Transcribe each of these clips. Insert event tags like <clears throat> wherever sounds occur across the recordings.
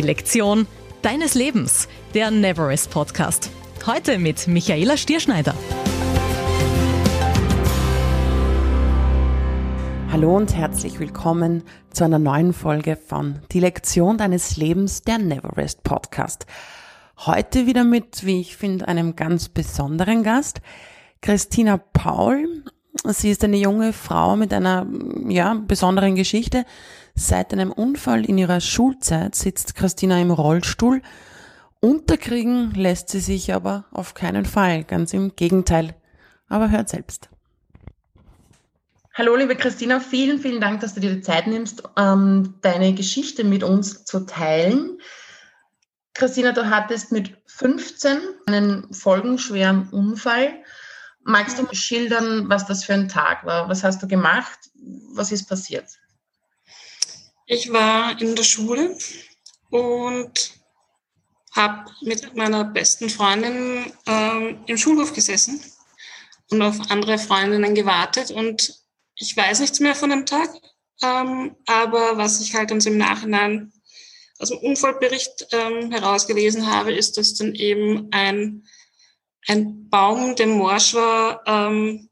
Die Lektion deines Lebens, der Neverest Podcast. Heute mit Michaela Stierschneider. Hallo und herzlich willkommen zu einer neuen Folge von Die Lektion deines Lebens, der Neverest Podcast. Heute wieder mit, wie ich finde, einem ganz besonderen Gast, Christina Paul. Sie ist eine junge Frau mit einer, ja, besonderen Geschichte. Seit einem Unfall in ihrer Schulzeit sitzt Christina im Rollstuhl. Unterkriegen lässt sie sich aber auf keinen Fall. Ganz im Gegenteil. Aber hört selbst. Hallo, liebe Christina, vielen, vielen Dank, dass du dir die Zeit nimmst, ähm, deine Geschichte mit uns zu teilen. Christina, du hattest mit 15 einen folgenschweren Unfall. Magst du schildern, was das für ein Tag war? Was hast du gemacht? Was ist passiert? Ich war in der Schule und habe mit meiner besten Freundin ähm, im Schulhof gesessen und auf andere Freundinnen gewartet. Und ich weiß nichts mehr von dem Tag, ähm, aber was ich halt uns im Nachhinein aus dem Unfallbericht ähm, herausgelesen habe, ist, dass dann eben ein, ein Baum, der morsch war ähm,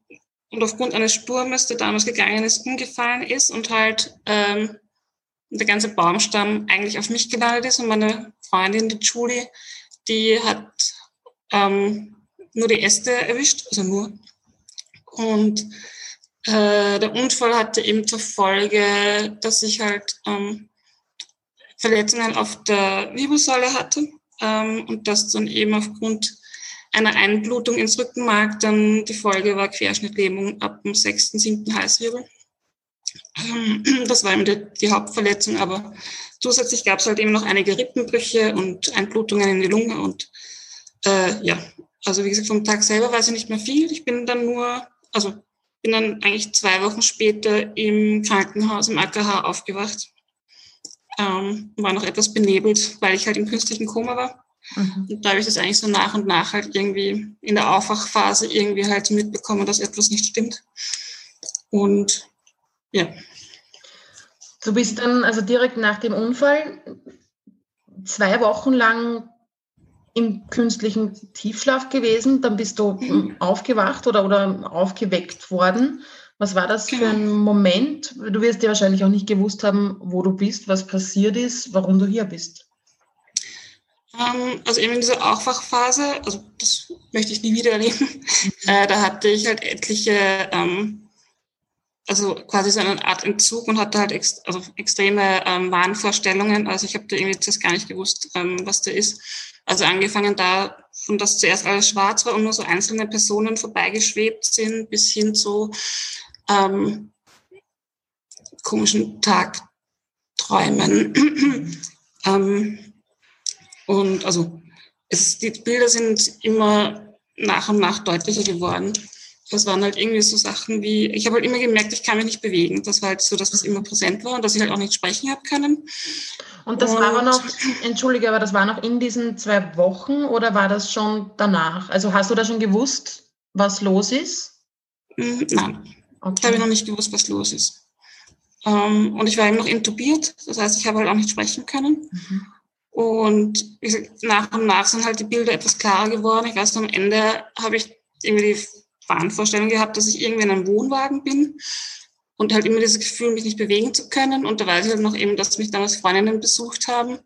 und aufgrund eines Sturmes, der damals gegangen ist, umgefallen ist und halt ähm, der ganze Baumstamm eigentlich auf mich gelandet ist und meine Freundin, die Julie, die hat ähm, nur die Äste erwischt, also nur. Und äh, der Unfall hatte eben zur Folge, dass ich halt ähm, Verletzungen auf der Wirbelsäule hatte ähm, und das dann eben aufgrund einer Einblutung ins Rückenmark dann die Folge war Querschnittlähmung ab dem sechsten, siebten Halswirbel. Das war eben die, die Hauptverletzung, aber zusätzlich gab es halt eben noch einige Rippenbrüche und Einblutungen in die Lunge und äh, ja, also wie gesagt, vom Tag selber weiß ich nicht mehr viel. Ich bin dann nur, also bin dann eigentlich zwei Wochen später im Krankenhaus im AKH aufgewacht. Ähm, war noch etwas benebelt, weil ich halt im künstlichen Koma war. Mhm. Und da habe ich das eigentlich so nach und nach halt irgendwie in der Aufwachphase irgendwie halt mitbekommen, dass etwas nicht stimmt. Und ja. Du bist dann also direkt nach dem Unfall zwei Wochen lang im künstlichen Tiefschlaf gewesen, dann bist du mhm. aufgewacht oder, oder aufgeweckt worden. Was war das genau. für ein Moment? Du wirst ja wahrscheinlich auch nicht gewusst haben, wo du bist, was passiert ist, warum du hier bist. Ähm, also eben in dieser Aufwachphase, also das möchte ich nie wieder erleben, mhm. äh, da hatte ich halt etliche ähm, also quasi so eine Art Entzug und hatte halt ex also extreme ähm, Wahnvorstellungen. Also ich habe da irgendwie das gar nicht gewusst, ähm, was da ist. Also angefangen da, von dass zuerst alles schwarz war und nur so einzelne Personen vorbeigeschwebt sind, bis hin zu ähm, komischen Tagträumen. <clears throat> ähm, und also es, die Bilder sind immer nach und nach deutlicher geworden das waren halt irgendwie so Sachen wie, ich habe halt immer gemerkt, ich kann mich nicht bewegen. Das war halt so das, was immer präsent war und dass ich halt auch nicht sprechen habe können. Und das und, war aber noch, entschuldige, aber das war noch in diesen zwei Wochen oder war das schon danach? Also hast du da schon gewusst, was los ist? Mm, nein, okay. habe ich noch nicht gewusst, was los ist. Ähm, und ich war eben noch intubiert, das heißt, ich habe halt auch nicht sprechen können. Mhm. Und nach und nach sind halt die Bilder etwas klarer geworden. Ich weiß, am Ende habe ich irgendwie die Wahnvorstellung gehabt, dass ich irgendwie in einem Wohnwagen bin und halt immer dieses Gefühl, mich nicht bewegen zu können. Und da weiß ich halt noch eben, dass mich damals Freundinnen besucht haben.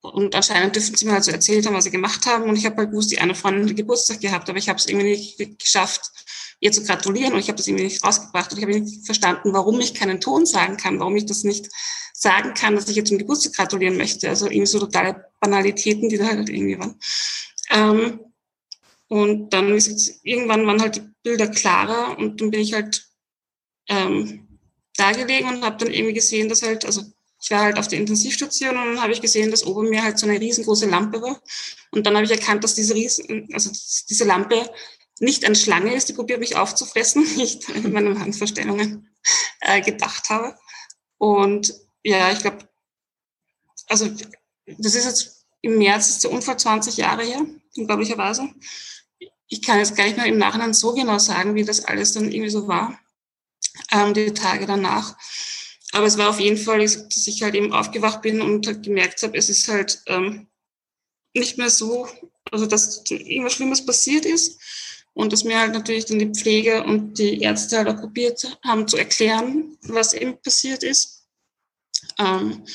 Und anscheinend dürfen sie mir halt so erzählt haben, was sie gemacht haben. Und ich habe halt gewusst, die eine Freundin hat Geburtstag gehabt, aber ich habe es irgendwie nicht geschafft, ihr zu gratulieren. Und ich habe das irgendwie nicht rausgebracht. Und ich habe nicht verstanden, warum ich keinen Ton sagen kann, warum ich das nicht sagen kann, dass ich jetzt zum Geburtstag gratulieren möchte. Also irgendwie so totale Banalitäten, die da halt irgendwie waren. Ähm, und dann ist irgendwann waren halt die Bilder klarer und dann bin ich halt ähm, da gelegen und habe dann irgendwie gesehen, dass halt, also ich war halt auf der Intensivstation und dann habe ich gesehen, dass oben mir halt so eine riesengroße Lampe war. Und dann habe ich erkannt, dass diese riesen, also diese Lampe nicht eine Schlange ist, die probiert mich aufzufressen, <laughs> nicht in meinen Handvorstellungen äh, gedacht habe. Und ja, ich glaube, also das ist jetzt im März ist der Unfall 20 Jahre her, unglaublicherweise ich kann jetzt gar nicht mehr im Nachhinein so genau sagen, wie das alles dann irgendwie so war, ähm, die Tage danach. aber es war auf jeden Fall, dass ich halt eben aufgewacht bin und halt gemerkt habe, es ist halt ähm, nicht mehr so, also dass irgendwas Schlimmes passiert ist. Und dass mir halt natürlich dann die Pflege und die Ärzte halt auch probiert haben zu erklären, was eben passiert ist. Ähm,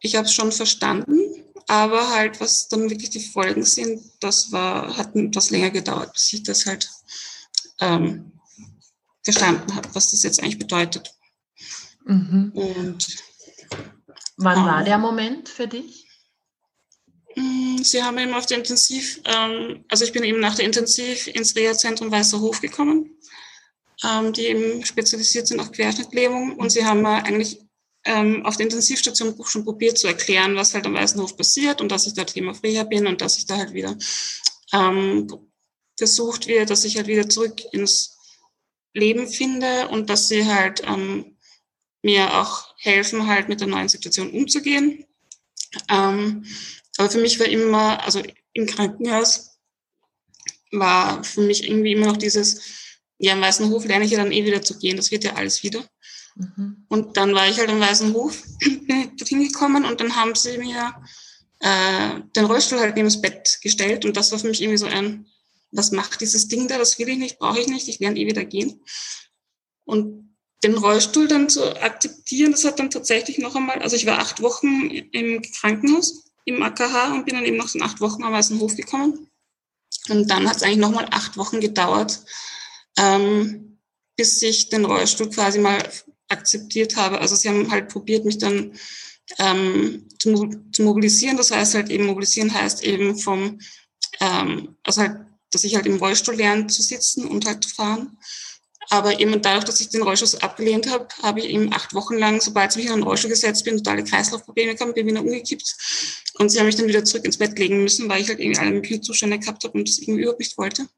ich habe es schon verstanden, aber halt, was dann wirklich die Folgen sind, das war, hat etwas länger gedauert, bis ich das halt ähm, verstanden habe, was das jetzt eigentlich bedeutet. Mhm. Und wann ähm, war der Moment für dich? Mm, Sie haben eben auf der Intensiv, ähm, also ich bin eben nach der Intensiv ins Reha-Zentrum Weißer Hof gekommen, ähm, die eben spezialisiert sind auf Querschnittlähmung und sie haben mir eigentlich ähm, auf der Intensivstation schon probiert zu erklären, was halt am Weißen Hof passiert und dass ich dort eben auf Reha bin und dass ich da halt wieder ähm, versucht wird, dass ich halt wieder zurück ins Leben finde und dass sie halt ähm, mir auch helfen, halt mit der neuen Situation umzugehen. Ähm, aber für mich war immer, also im Krankenhaus war für mich irgendwie immer noch dieses, ja, am Weißen Hof lerne ich ja dann eh wieder zu gehen, das wird ja alles wieder. Mhm. Und dann war ich halt am Weißen Hof, bin <clears throat> dorthin gekommen und dann haben sie mir äh, den Rollstuhl halt neben das Bett gestellt und das war für mich irgendwie so ein, was macht dieses Ding da, das will ich nicht, brauche ich nicht, ich lerne eh wieder gehen. Und den Rollstuhl dann zu akzeptieren, das hat dann tatsächlich noch einmal, also ich war acht Wochen im Krankenhaus, im AKH und bin dann eben noch so acht Wochen am Weißen Hof gekommen. Und dann hat es eigentlich nochmal acht Wochen gedauert, ähm, bis ich den Rollstuhl quasi mal akzeptiert habe. Also sie haben halt probiert, mich dann ähm, zu, zu mobilisieren. Das heißt halt eben, mobilisieren heißt eben vom, ähm, also halt, dass ich halt im Rollstuhl lerne zu sitzen und halt zu fahren. Aber eben dadurch, dass ich den Rollstuhl abgelehnt habe, habe ich eben acht Wochen lang, sobald ich mich in den Rollstuhl gesetzt bin, totale Kreislaufprobleme gehabt, bin wieder umgekippt. Und sie haben mich dann wieder zurück ins Bett legen müssen, weil ich halt irgendwie alle möglichen Zustände gehabt habe und das irgendwie überhaupt nicht wollte.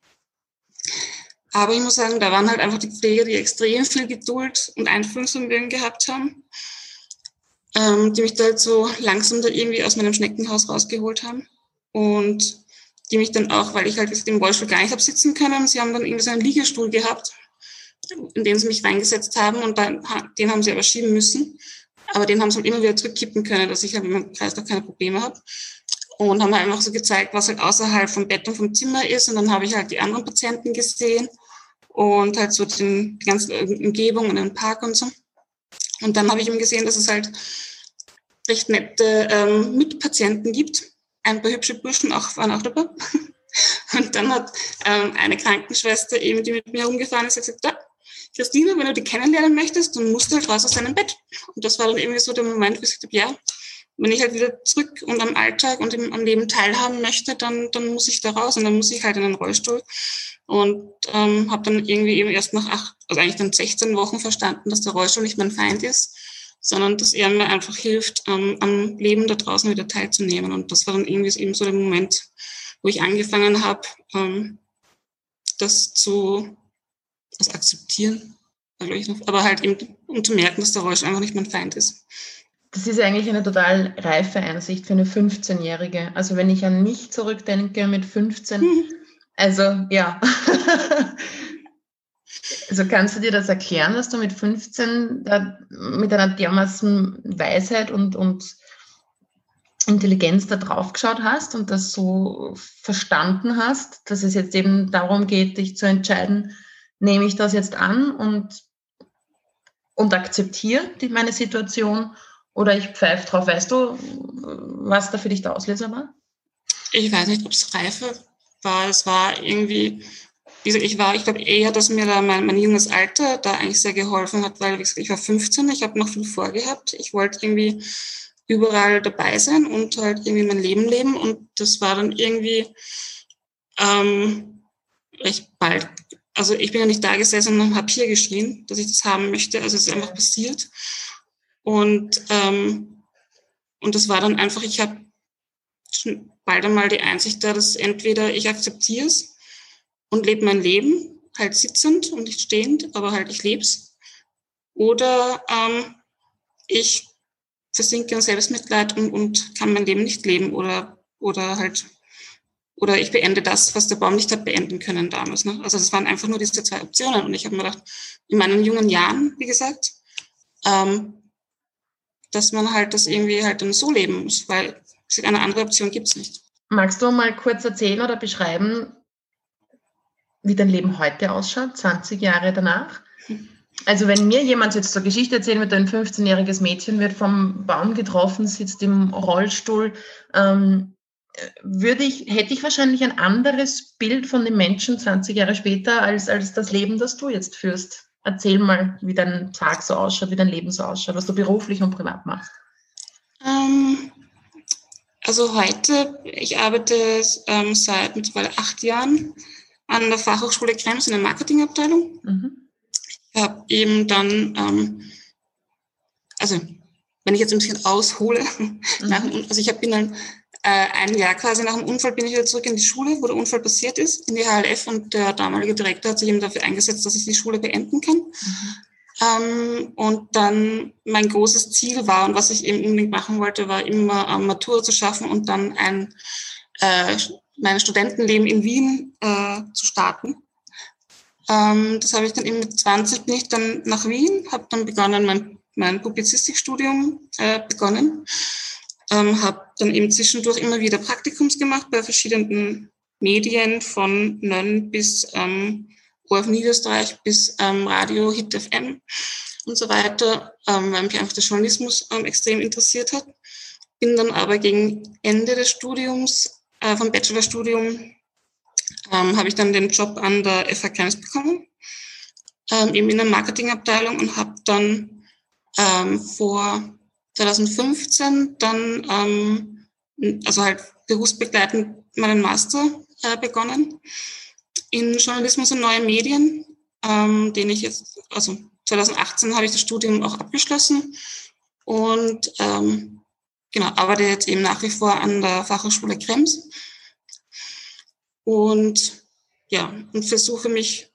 Aber ich muss sagen, da waren halt einfach die Pfleger, die extrem viel Geduld und Einfühlungsvermögen gehabt haben, ähm, die mich da halt so langsam da irgendwie aus meinem Schneckenhaus rausgeholt haben. Und die mich dann auch, weil ich halt im Rollstuhl gar nicht habe sitzen können, sie haben dann irgendwie so einen Liegestuhl gehabt, in den sie mich reingesetzt haben und dann, den haben sie aber schieben müssen. Aber den haben sie halt immer wieder zurückkippen können, dass ich halt meinem Kreislauf keine Probleme habe und haben einfach so gezeigt, was halt außerhalb vom Bett und vom Zimmer ist. Und dann habe ich halt die anderen Patienten gesehen und halt so die ganze Umgebung und den Park und so. Und dann habe ich eben gesehen, dass es halt recht nette ähm, Mitpatienten gibt. Ein paar hübsche Burschen auch, waren auch dabei. <laughs> Und dann hat ähm, eine Krankenschwester eben, die mit mir umgefahren ist, gesagt, ja, Christine, wenn du die kennenlernen möchtest, dann musst du halt raus aus deinem Bett. Und das war dann irgendwie so der Moment, wo ich gesagt habe, ja, wenn ich halt wieder zurück und am Alltag und im, am Leben teilhaben möchte, dann, dann muss ich da raus und dann muss ich halt in den Rollstuhl. Und ähm, habe dann irgendwie eben erst nach acht, also eigentlich dann 16 Wochen verstanden, dass der Rollstuhl nicht mein Feind ist, sondern dass er mir einfach hilft, ähm, am Leben da draußen wieder teilzunehmen. Und das war dann irgendwie eben so der Moment, wo ich angefangen habe, ähm, das zu das akzeptieren, aber halt eben, um zu merken, dass der Rollstuhl einfach nicht mein Feind ist. Das ist eigentlich eine total reife Einsicht für eine 15-Jährige. Also wenn ich an mich zurückdenke mit 15, mhm. <laughs> also ja. <laughs> also kannst du dir das erklären, dass du mit 15 da mit einer dermaßen Weisheit und, und Intelligenz da drauf geschaut hast und das so verstanden hast, dass es jetzt eben darum geht, dich zu entscheiden, nehme ich das jetzt an und, und akzeptiere die, meine Situation oder ich pfeife drauf. Weißt du, was da für dich der Auslöser war? Ich weiß nicht, ob es Reife war. Es war irgendwie, wie gesagt, ich war, ich glaube eher, dass mir da mein, mein junges Alter da eigentlich sehr geholfen hat, weil gesagt, ich war 15, ich habe noch viel vorgehabt. Ich wollte irgendwie überall dabei sein und halt irgendwie mein Leben leben. Und das war dann irgendwie ähm, recht bald. Also ich bin ja nicht da gesessen und habe hier geschrien, dass ich das haben möchte. Also es ist einfach passiert. Und, ähm, und das war dann einfach, ich habe bald einmal die Einsicht da, dass entweder ich akzeptiere es und lebe mein Leben, halt sitzend und nicht stehend, aber halt ich lebe es. Oder ähm, ich versinke in Selbstmitleid und, und kann mein Leben nicht leben oder, oder halt, oder ich beende das, was der Baum nicht hat beenden können damals. Ne? Also das waren einfach nur diese zwei Optionen. Und ich habe mir gedacht, in meinen jungen Jahren, wie gesagt, ähm, dass man halt das irgendwie halt dann so leben muss, weil eine andere Option gibt es nicht. Magst du mal kurz erzählen oder beschreiben, wie dein Leben heute ausschaut, 20 Jahre danach? Also wenn mir jemand jetzt zur Geschichte erzählen wird, ein 15-jähriges Mädchen wird vom Baum getroffen, sitzt im Rollstuhl, ähm, würde ich, hätte ich wahrscheinlich ein anderes Bild von dem Menschen 20 Jahre später als, als das Leben, das du jetzt führst. Erzähl mal, wie dein Tag so ausschaut, wie dein Leben so ausschaut, was du beruflich und privat machst. Ähm, also heute, ich arbeite ähm, seit mittlerweile acht Jahren an der Fachhochschule Krems in der Marketingabteilung. Mhm. Ich habe eben dann, ähm, also wenn ich jetzt ein bisschen aushole, <laughs> mhm. also ich hab, bin dann ein Jahr quasi nach dem Unfall bin ich wieder zurück in die Schule, wo der Unfall passiert ist, in die HLF und der damalige Direktor hat sich eben dafür eingesetzt, dass ich die Schule beenden kann. Mhm. Ähm, und dann mein großes Ziel war und was ich eben unbedingt machen wollte, war immer ähm, Matura zu schaffen und dann ein äh, mein Studentenleben in Wien äh, zu starten. Ähm, das habe ich dann eben mit 20 bin ich dann nach Wien, habe dann begonnen mein, mein Publizistikstudium äh, begonnen, ähm, habe dann eben zwischendurch immer wieder Praktikums gemacht bei verschiedenen Medien von Nönn bis ähm, ORF Niederösterreich bis ähm, Radio Hit FM und so weiter, ähm, weil mich einfach der Journalismus ähm, extrem interessiert hat. Bin dann aber gegen Ende des Studiums, äh, vom Bachelorstudium, ähm, habe ich dann den Job an der FH Krems bekommen, ähm, eben in der Marketingabteilung und habe dann ähm, vor 2015 dann, ähm, also halt berufsbegleitend meinen Master äh, begonnen in Journalismus und neue Medien, ähm, den ich jetzt, also 2018 habe ich das Studium auch abgeschlossen und ähm, genau, arbeite jetzt eben nach wie vor an der Fachhochschule Krems und ja, und versuche mich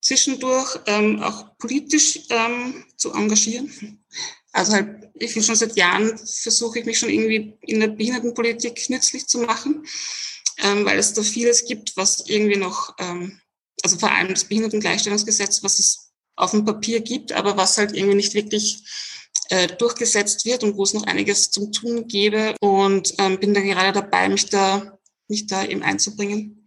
zwischendurch ähm, auch politisch ähm, zu engagieren. Also halt, ich bin schon seit Jahren versuche ich mich schon irgendwie in der Behindertenpolitik nützlich zu machen ähm, weil es da vieles gibt, was irgendwie noch, ähm, also vor allem das Behindertengleichstellungsgesetz, was es auf dem Papier gibt, aber was halt irgendwie nicht wirklich äh, durchgesetzt wird und wo es noch einiges zum Tun gäbe. Und ähm, bin da gerade dabei, mich da, mich da eben einzubringen.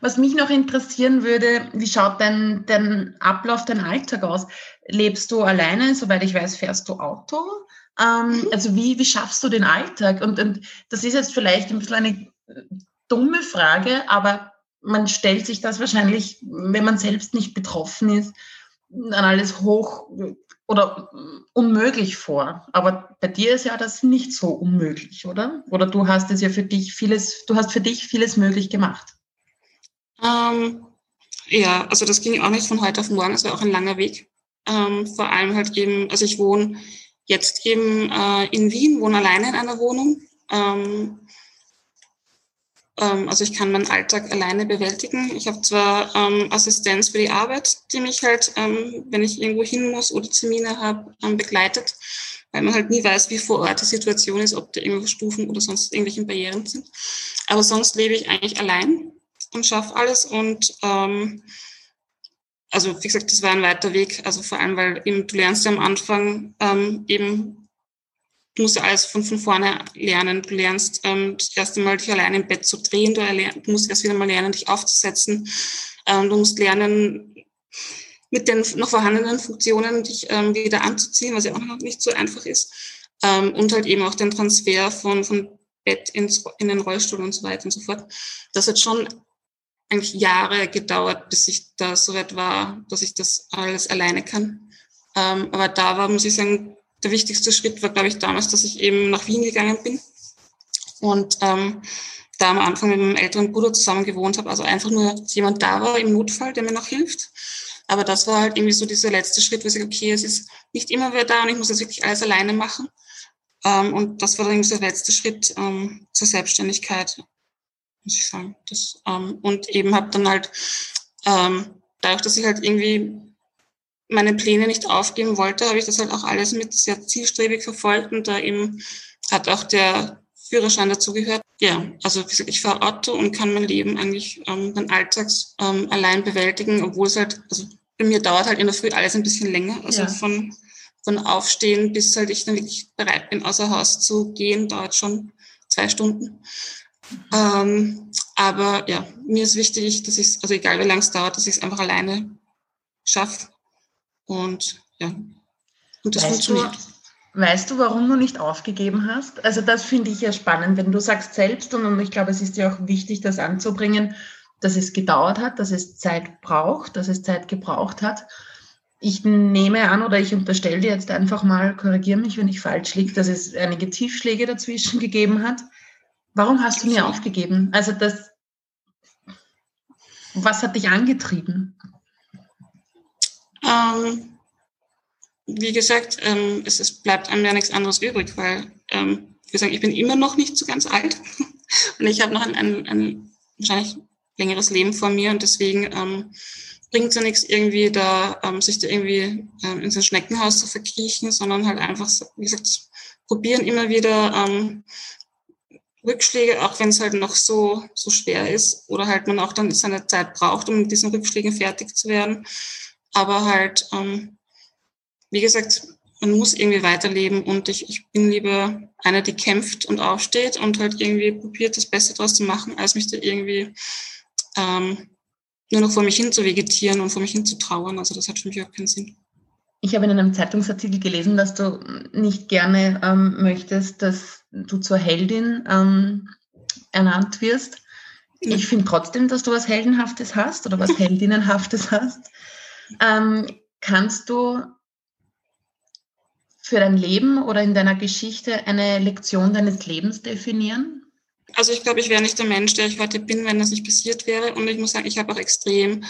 Was mich noch interessieren würde, wie schaut dein, dein Ablauf, dein Alltag aus? Lebst du alleine? Soweit ich weiß, fährst du Auto? Ähm, mhm. also wie, wie schaffst du den Alltag? Und, und das ist jetzt vielleicht ein bisschen eine dumme Frage, aber man stellt sich das wahrscheinlich, wenn man selbst nicht betroffen ist, dann alles hoch oder unmöglich vor. Aber bei dir ist ja das nicht so unmöglich, oder? Oder du hast es ja für dich vieles, du hast für dich vieles möglich gemacht. Ähm, ja, also das ging auch nicht von heute auf morgen, es war auch ein langer Weg. Ähm, vor allem halt eben, also ich wohne jetzt eben äh, in Wien, wohne alleine in einer Wohnung. Ähm, ähm, also ich kann meinen Alltag alleine bewältigen. Ich habe zwar ähm, Assistenz für die Arbeit, die mich halt, ähm, wenn ich irgendwo hin muss oder Termine habe, begleitet, weil man halt nie weiß, wie vor Ort die Situation ist, ob da irgendwelche Stufen oder sonst irgendwelche Barrieren sind. Aber sonst lebe ich eigentlich allein und schaffe alles und ähm, also wie gesagt, das war ein weiter Weg, also vor allem, weil eben, du lernst ja am Anfang ähm, eben du musst ja alles von, von vorne lernen. Du lernst ähm, das erste Mal dich alleine im Bett zu drehen, du, erlern, du musst erst wieder mal lernen, dich aufzusetzen. Ähm, du musst lernen, mit den noch vorhandenen Funktionen dich ähm, wieder anzuziehen, was ja auch noch nicht so einfach ist. Ähm, und halt eben auch den Transfer von, von Bett ins, in den Rollstuhl und so weiter und so fort. Das hat schon eigentlich Jahre gedauert, bis ich da so weit war, dass ich das alles alleine kann. Ähm, aber da war, muss ich sagen, der wichtigste Schritt war, glaube ich, damals, dass ich eben nach Wien gegangen bin und ähm, da am Anfang mit meinem älteren Bruder zusammen gewohnt habe. Also einfach nur, jemand da war im Notfall, der mir noch hilft. Aber das war halt irgendwie so dieser letzte Schritt, wo ich sage, okay, es ist nicht immer wer da und ich muss das wirklich alles alleine machen. Ähm, und das war dann irgendwie so der letzte Schritt ähm, zur Selbstständigkeit, muss ich sagen. Das, ähm, und eben habe dann halt, ähm, dadurch, dass ich halt irgendwie meine Pläne nicht aufgeben wollte, habe ich das halt auch alles mit sehr zielstrebig verfolgt und da eben hat auch der Führerschein dazugehört. Ja, also ich fahre Auto und kann mein Leben eigentlich, ähm, mein Alltags ähm, allein bewältigen, obwohl es halt, also bei mir dauert halt in der Früh alles ein bisschen länger. Also ja. von von Aufstehen bis halt ich dann wirklich bereit bin, außer Haus zu gehen, dauert schon zwei Stunden. Ähm, aber ja, mir ist wichtig, dass ich es, also egal wie lange es dauert, dass ich es einfach alleine schaffe. Und ja, und das weißt funktioniert. Du, weißt du, warum du nicht aufgegeben hast? Also das finde ich ja spannend, wenn du sagst selbst, und ich glaube, es ist ja auch wichtig, das anzubringen, dass es gedauert hat, dass es Zeit braucht, dass es Zeit gebraucht hat. Ich nehme an oder ich unterstelle dir jetzt einfach mal, korrigiere mich, wenn ich falsch liege, dass es einige Tiefschläge dazwischen <laughs> gegeben hat. Warum hast du nie aufgegeben? Also das, was hat dich angetrieben? Ähm, wie gesagt, ähm, es, es, bleibt einem ja nichts anderes übrig, weil ähm, ich würde sagen, ich bin immer noch nicht so ganz alt <laughs> und ich habe noch ein, ein, ein, wahrscheinlich längeres Leben vor mir und deswegen ähm, bringt es ja nichts irgendwie da, ähm, sich da irgendwie ähm, in so ein Schneckenhaus zu verkriechen, sondern halt einfach, wie gesagt, probieren immer wieder Rückschläge, auch wenn es halt noch so, so schwer ist oder halt man auch dann seine Zeit braucht, um mit diesen Rückschlägen fertig zu werden. Aber halt, ähm, wie gesagt, man muss irgendwie weiterleben und ich, ich bin lieber einer, die kämpft und aufsteht und halt irgendwie probiert, das Beste draus zu machen, als mich da irgendwie ähm, nur noch vor mich hin zu vegetieren und vor mich hin zu trauern. Also das hat für mich auch keinen Sinn. Ich habe in einem Zeitungsartikel gelesen, dass du nicht gerne ähm, möchtest, dass du zur Heldin ähm, ernannt wirst. Ich finde trotzdem, dass du was Heldenhaftes hast oder was <laughs> Heldinnenhaftes hast. Ähm, kannst du für dein Leben oder in deiner Geschichte eine Lektion deines Lebens definieren? Also ich glaube, ich wäre nicht der Mensch, der ich heute bin, wenn das nicht passiert wäre. Und ich muss sagen, ich habe auch extrem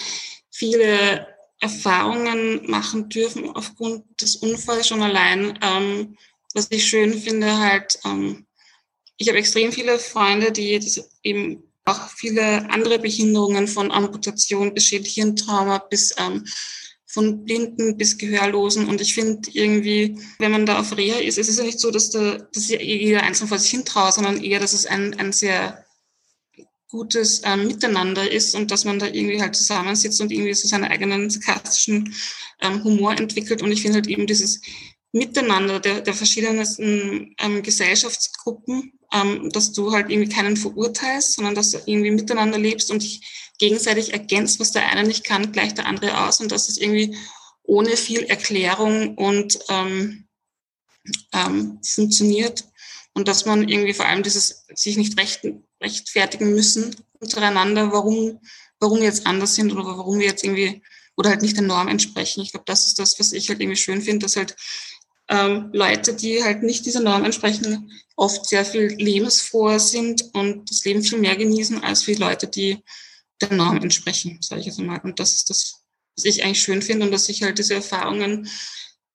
viele Erfahrungen machen dürfen aufgrund des Unfalls schon allein. Ähm, was ich schön finde, halt, ähm, ich habe extrem viele Freunde, die, eben auch viele andere Behinderungen von Amputation bis Hirntrauma bis ähm, von Blinden bis Gehörlosen. Und ich finde irgendwie, wenn man da auf Reha ist, es ist ja nicht so, dass, da, dass jeder einzeln vor sich hin traut, sondern eher, dass es ein, ein sehr gutes ähm, Miteinander ist und dass man da irgendwie halt zusammensitzt und irgendwie so seinen eigenen sarkastischen ähm, Humor entwickelt. Und ich finde halt eben dieses Miteinander der, der verschiedenen ähm, Gesellschaftsgruppen, ähm, dass du halt irgendwie keinen verurteilst, sondern dass du irgendwie miteinander lebst und dich gegenseitig ergänzt, was der eine nicht kann, gleicht der andere aus und dass es irgendwie ohne viel Erklärung und ähm, ähm, funktioniert und dass man irgendwie vor allem dieses sich nicht recht, rechtfertigen müssen untereinander, warum, warum wir jetzt anders sind oder warum wir jetzt irgendwie oder halt nicht der Norm entsprechen. Ich glaube, das ist das, was ich halt irgendwie schön finde, dass halt ähm, Leute, die halt nicht dieser Norm entsprechen, oft sehr viel lebensfroher sind und das Leben viel mehr genießen als wie Leute, die der Norm entsprechen, sage ich jetzt mal. Und das ist das, was ich eigentlich schön finde und dass ich halt diese Erfahrungen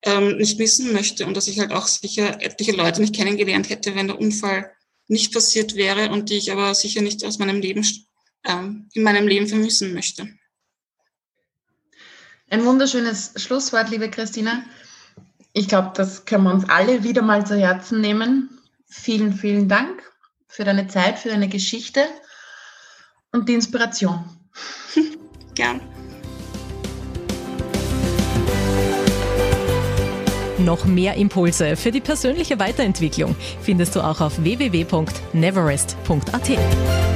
ähm, nicht missen möchte und dass ich halt auch sicher etliche Leute nicht kennengelernt hätte, wenn der Unfall nicht passiert wäre und die ich aber sicher nicht aus meinem Leben, ähm, in meinem Leben vermissen möchte. Ein wunderschönes Schlusswort, liebe Christina. Ich glaube, das können wir uns alle wieder mal zu Herzen nehmen. Vielen, vielen Dank für deine Zeit, für deine Geschichte und die Inspiration. <laughs> Gern. Noch mehr Impulse für die persönliche Weiterentwicklung findest du auch auf www.neverest.at.